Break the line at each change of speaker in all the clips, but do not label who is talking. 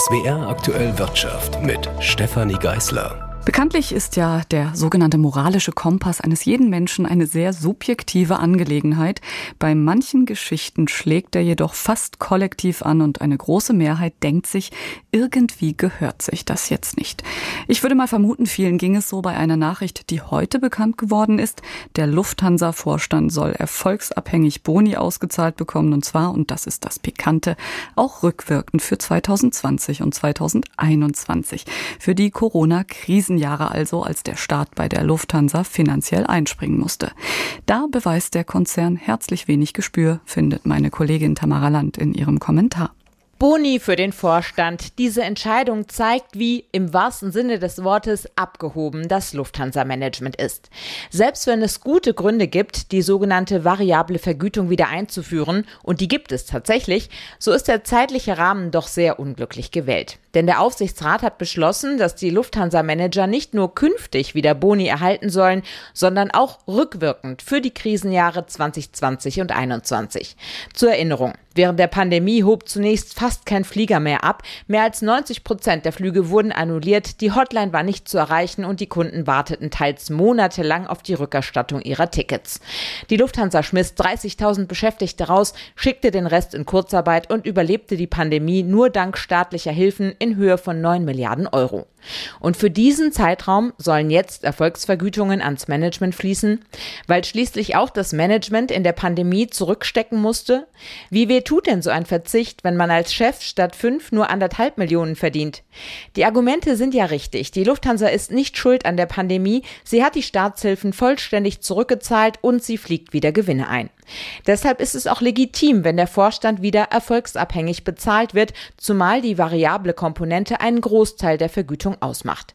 SWR aktuell Wirtschaft mit Stefanie Geißler.
Bekanntlich ist ja der sogenannte moralische Kompass eines jeden Menschen eine sehr subjektive Angelegenheit. Bei manchen Geschichten schlägt er jedoch fast kollektiv an und eine große Mehrheit denkt sich, irgendwie gehört sich das jetzt nicht. Ich würde mal vermuten, vielen ging es so bei einer Nachricht, die heute bekannt geworden ist. Der Lufthansa-Vorstand soll erfolgsabhängig Boni ausgezahlt bekommen und zwar, und das ist das Pikante, auch rückwirkend für 2020 und 2021. Für die Corona-Krise Krisenjahre also, als der Staat bei der Lufthansa finanziell einspringen musste. Da beweist der Konzern herzlich wenig Gespür, findet meine Kollegin Tamara Land in ihrem Kommentar.
Boni für den Vorstand. Diese Entscheidung zeigt, wie im wahrsten Sinne des Wortes abgehoben das Lufthansa-Management ist. Selbst wenn es gute Gründe gibt, die sogenannte variable Vergütung wieder einzuführen, und die gibt es tatsächlich, so ist der zeitliche Rahmen doch sehr unglücklich gewählt. Denn der Aufsichtsrat hat beschlossen, dass die Lufthansa-Manager nicht nur künftig wieder Boni erhalten sollen, sondern auch rückwirkend für die Krisenjahre 2020 und 2021. Zur Erinnerung. Während der Pandemie hob zunächst fast kein Flieger mehr ab. Mehr als 90 Prozent der Flüge wurden annulliert, die Hotline war nicht zu erreichen und die Kunden warteten teils monatelang auf die Rückerstattung ihrer Tickets. Die Lufthansa schmiss 30.000 Beschäftigte raus, schickte den Rest in Kurzarbeit und überlebte die Pandemie nur dank staatlicher Hilfen in Höhe von 9 Milliarden Euro. Und für diesen Zeitraum sollen jetzt Erfolgsvergütungen ans Management fließen, weil schließlich auch das Management in der Pandemie zurückstecken musste. Wie weh tut denn so ein Verzicht, wenn man als Chef statt fünf nur anderthalb Millionen verdient? Die Argumente sind ja richtig. Die Lufthansa ist nicht schuld an der Pandemie. Sie hat die Staatshilfen vollständig zurückgezahlt und sie fliegt wieder Gewinne ein. Deshalb ist es auch legitim, wenn der Vorstand wieder erfolgsabhängig bezahlt wird, zumal die variable Komponente einen Großteil der Vergütung ausmacht.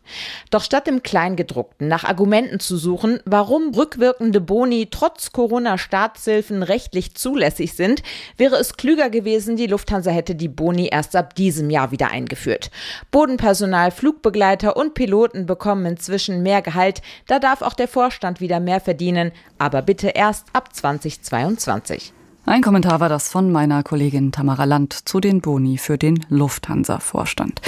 Doch statt im Kleingedruckten nach Argumenten zu suchen, warum rückwirkende Boni trotz Corona-Staatshilfen rechtlich zulässig sind, wäre es klüger gewesen, die Lufthansa hätte die Boni erst ab diesem Jahr wieder eingeführt. Bodenpersonal, Flugbegleiter und Piloten bekommen inzwischen mehr Gehalt, da darf auch der Vorstand wieder mehr verdienen, aber bitte erst ab 2022. 2022.
Ein Kommentar war das von meiner Kollegin Tamara Land zu den Boni für den Lufthansa-Vorstand.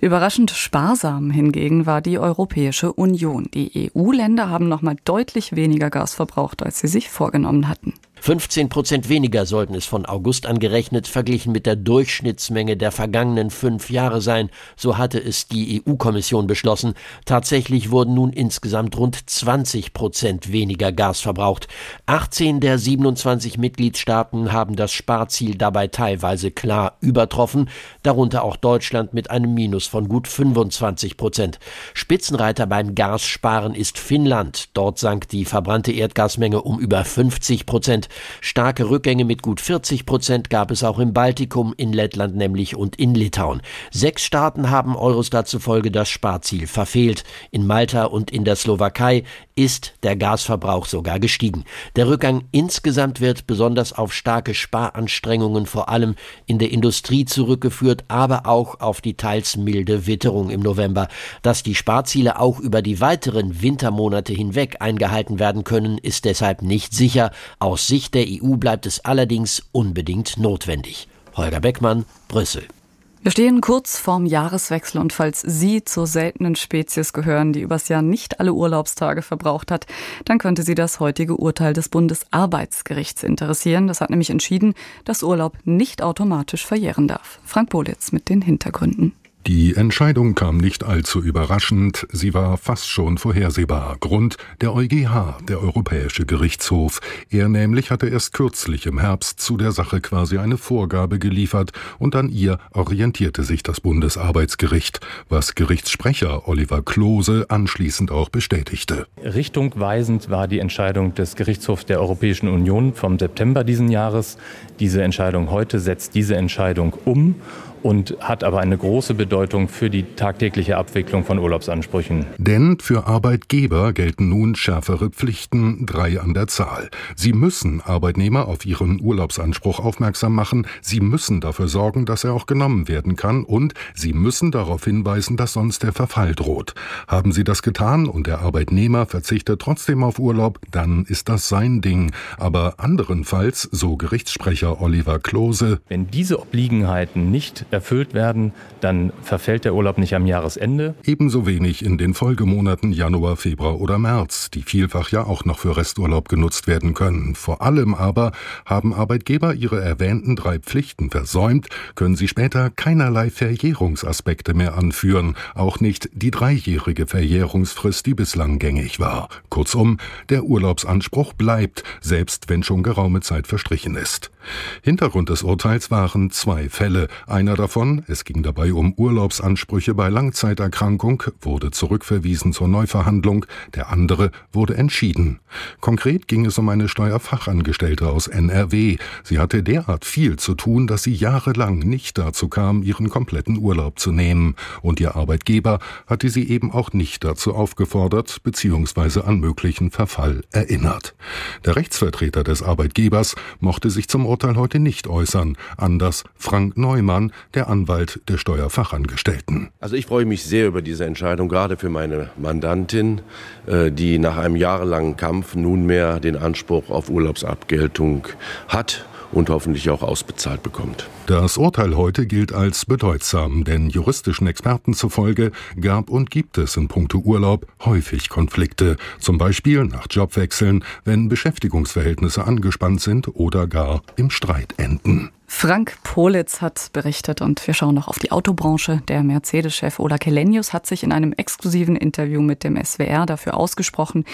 Überraschend sparsam hingegen war die Europäische Union. Die EU-Länder haben nochmal deutlich weniger Gas verbraucht, als sie sich vorgenommen hatten.
15 Prozent weniger sollten es von August angerechnet verglichen mit der Durchschnittsmenge der vergangenen fünf Jahre sein, so hatte es die EU-Kommission beschlossen. Tatsächlich wurden nun insgesamt rund 20 Prozent weniger Gas verbraucht. 18 der 27 Mitgliedstaaten haben das Sparziel dabei teilweise klar übertroffen, darunter auch Deutschland mit einem Minus von gut 25 Prozent. Spitzenreiter beim Gassparen ist Finnland. Dort sank die verbrannte Erdgasmenge um über 50 Prozent. Starke Rückgänge mit gut 40 Prozent gab es auch im Baltikum, in Lettland nämlich und in Litauen. Sechs Staaten haben Eurostat zufolge das Sparziel verfehlt. In Malta und in der Slowakei ist der Gasverbrauch sogar gestiegen. Der Rückgang insgesamt wird besonders auf starke Sparanstrengungen vor allem in der Industrie zurückgeführt, aber auch auf die teils milde Witterung im November. Dass die Sparziele auch über die weiteren Wintermonate hinweg eingehalten werden können, ist deshalb nicht sicher. Aus Sicht Sicht der EU bleibt es allerdings unbedingt notwendig. Holger Beckmann, Brüssel.
Wir stehen kurz vorm Jahreswechsel und falls Sie zur seltenen Spezies gehören, die übers Jahr nicht alle Urlaubstage verbraucht hat, dann könnte Sie das heutige Urteil des Bundesarbeitsgerichts interessieren. Das hat nämlich entschieden, dass Urlaub nicht automatisch verjähren darf. Frank Bolitz mit den Hintergründen.
Die Entscheidung kam nicht allzu überraschend, sie war fast schon vorhersehbar. Grund der EuGH, der Europäische Gerichtshof. Er nämlich hatte erst kürzlich im Herbst zu der Sache quasi eine Vorgabe geliefert und an ihr orientierte sich das Bundesarbeitsgericht, was Gerichtssprecher Oliver Klose anschließend auch bestätigte.
Richtungweisend war die Entscheidung des Gerichtshofs der Europäischen Union vom September diesen Jahres. Diese Entscheidung heute setzt diese Entscheidung um und hat aber eine große Bedeutung für die tagtägliche Abwicklung von Urlaubsansprüchen.
Denn für Arbeitgeber gelten nun schärfere Pflichten, drei an der Zahl. Sie müssen Arbeitnehmer auf ihren Urlaubsanspruch aufmerksam machen, sie müssen dafür sorgen, dass er auch genommen werden kann und sie müssen darauf hinweisen, dass sonst der Verfall droht. Haben sie das getan und der Arbeitnehmer verzichtet trotzdem auf Urlaub, dann ist das sein Ding. Aber anderenfalls, so Gerichtssprecher Oliver Klose,
wenn diese Obliegenheiten nicht erfüllt werden, dann verfällt der Urlaub nicht am Jahresende.
Ebenso wenig in den Folgemonaten Januar, Februar oder März, die vielfach ja auch noch für Resturlaub genutzt werden können. Vor allem aber haben Arbeitgeber ihre erwähnten drei Pflichten versäumt, können sie später keinerlei Verjährungsaspekte mehr anführen, auch nicht die dreijährige Verjährungsfrist, die bislang gängig war. Kurzum, der Urlaubsanspruch bleibt, selbst wenn schon geraume Zeit verstrichen ist. Hintergrund des Urteils waren zwei Fälle. Einer davon, es ging dabei um Urlaubsansprüche bei Langzeiterkrankung, wurde zurückverwiesen zur Neuverhandlung, der andere wurde entschieden. Konkret ging es um eine Steuerfachangestellte aus NRW. Sie hatte derart viel zu tun, dass sie jahrelang nicht dazu kam, ihren kompletten Urlaub zu nehmen. Und ihr Arbeitgeber hatte sie eben auch nicht dazu aufgefordert bzw. an möglichen Verfall erinnert. Der Rechtsvertreter des Arbeitgebers mochte sich zum Urteil heute nicht äußern, anders Frank Neumann, der Anwalt der Steuerfachangestellten.
Also ich freue mich sehr über diese Entscheidung, gerade für meine Mandantin, äh, die nach einem jahrelangen Kampf nunmehr den Anspruch auf Urlaubsabgeltung hat und hoffentlich auch ausbezahlt bekommt.
Das Urteil heute gilt als bedeutsam, denn juristischen Experten zufolge gab und gibt es in puncto Urlaub häufig Konflikte, zum Beispiel nach Jobwechseln, wenn Beschäftigungsverhältnisse angespannt sind oder gar im Streit enden.
Frank Politz hat berichtet und wir schauen noch auf die Autobranche. Der Mercedes-Chef Ola Kelenius hat sich in einem exklusiven Interview mit dem SWR dafür ausgesprochen,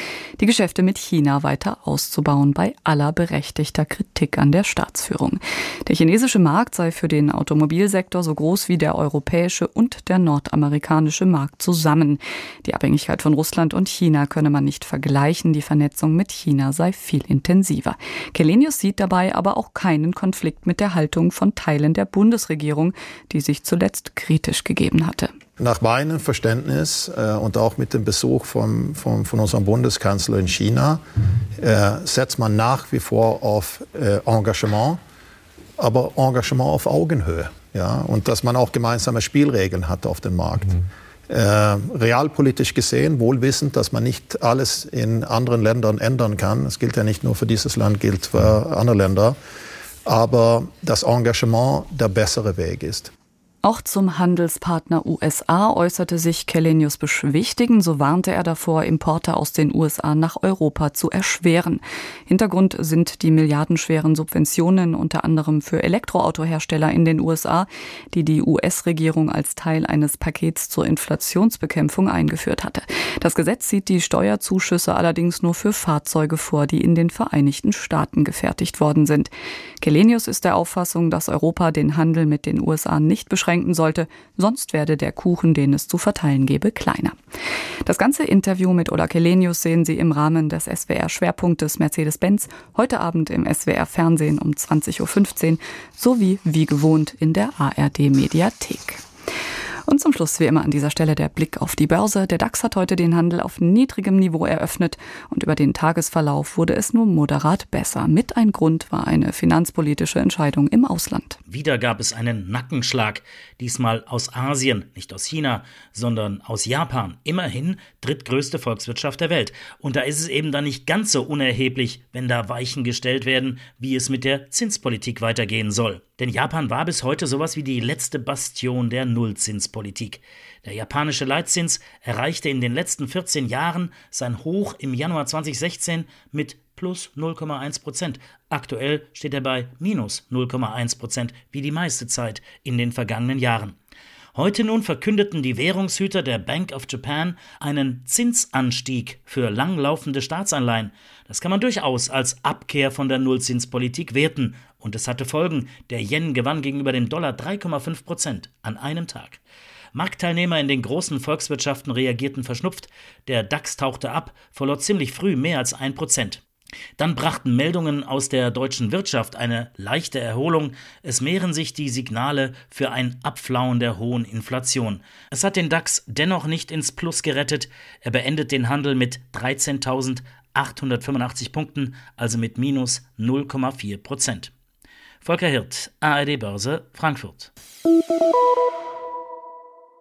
die Geschäfte mit China weiter auszubauen, bei aller berechtigter Kritik an der Staatsführung. Der chinesische Markt sei für den Automobilsektor so groß wie der europäische und der nordamerikanische Markt zusammen. Die Abhängigkeit von Russland und China könne man nicht vergleichen, die Vernetzung mit China sei viel intensiver. Kelenius sieht dabei aber auch keinen Konflikt mit der Haltung Haltung von Teilen der Bundesregierung, die sich zuletzt kritisch gegeben hatte.
Nach meinem Verständnis äh, und auch mit dem Besuch vom, vom, von unserem Bundeskanzler in China äh, setzt man nach wie vor auf äh, Engagement, aber Engagement auf Augenhöhe. Ja? Und dass man auch gemeinsame Spielregeln hat auf dem Markt. Mhm. Äh, realpolitisch gesehen, wohl wissend, dass man nicht alles in anderen Ländern ändern kann. Es gilt ja nicht nur für dieses Land, gilt für andere Länder aber das Engagement der bessere Weg ist.
Auch zum Handelspartner USA äußerte sich Kellenius beschwichtigen, so warnte er davor, Importe aus den USA nach Europa zu erschweren. Hintergrund sind die milliardenschweren Subventionen unter anderem für Elektroautohersteller in den USA, die die US-Regierung als Teil eines Pakets zur Inflationsbekämpfung eingeführt hatte. Das Gesetz sieht die Steuerzuschüsse allerdings nur für Fahrzeuge vor, die in den Vereinigten Staaten gefertigt worden sind. Kellenius ist der Auffassung, dass Europa den Handel mit den USA nicht beschränkt beschränken sollte, sonst werde der Kuchen, den es zu verteilen gebe, kleiner. Das ganze Interview mit Ola Kelenius sehen Sie im Rahmen des SWR-Schwerpunktes Mercedes-Benz heute Abend im SWR-Fernsehen um 20.15 Uhr sowie wie gewohnt in der ARD-Mediathek. Und zum Schluss wie immer an dieser Stelle der Blick auf die Börse. Der DAX hat heute den Handel auf niedrigem Niveau eröffnet und über den Tagesverlauf wurde es nur moderat besser. Mit ein Grund war eine finanzpolitische Entscheidung im Ausland.
Wieder gab es einen Nackenschlag, diesmal aus Asien, nicht aus China, sondern aus Japan. Immerhin drittgrößte Volkswirtschaft der Welt. Und da ist es eben dann nicht ganz so unerheblich, wenn da Weichen gestellt werden, wie es mit der Zinspolitik weitergehen soll. Denn Japan war bis heute sowas wie die letzte Bastion der Nullzinspolitik. Der japanische Leitzins erreichte in den letzten 14 Jahren sein Hoch im Januar 2016 mit plus 0,1 Prozent. Aktuell steht er bei minus 0,1 Prozent, wie die meiste Zeit in den vergangenen Jahren. Heute nun verkündeten die Währungshüter der Bank of Japan einen Zinsanstieg für langlaufende Staatsanleihen. Das kann man durchaus als Abkehr von der Nullzinspolitik werten. Und es hatte Folgen. Der Yen gewann gegenüber dem Dollar 3,5 Prozent an einem Tag. Marktteilnehmer in den großen Volkswirtschaften reagierten verschnupft. Der DAX tauchte ab, verlor ziemlich früh mehr als ein Prozent. Dann brachten Meldungen aus der deutschen Wirtschaft eine leichte Erholung. Es mehren sich die Signale für ein Abflauen der hohen Inflation. Es hat den DAX dennoch nicht ins Plus gerettet. Er beendet den Handel mit 13.885 Punkten, also mit minus 0,4 Prozent. Volker Hirt, ARD Börse, Frankfurt.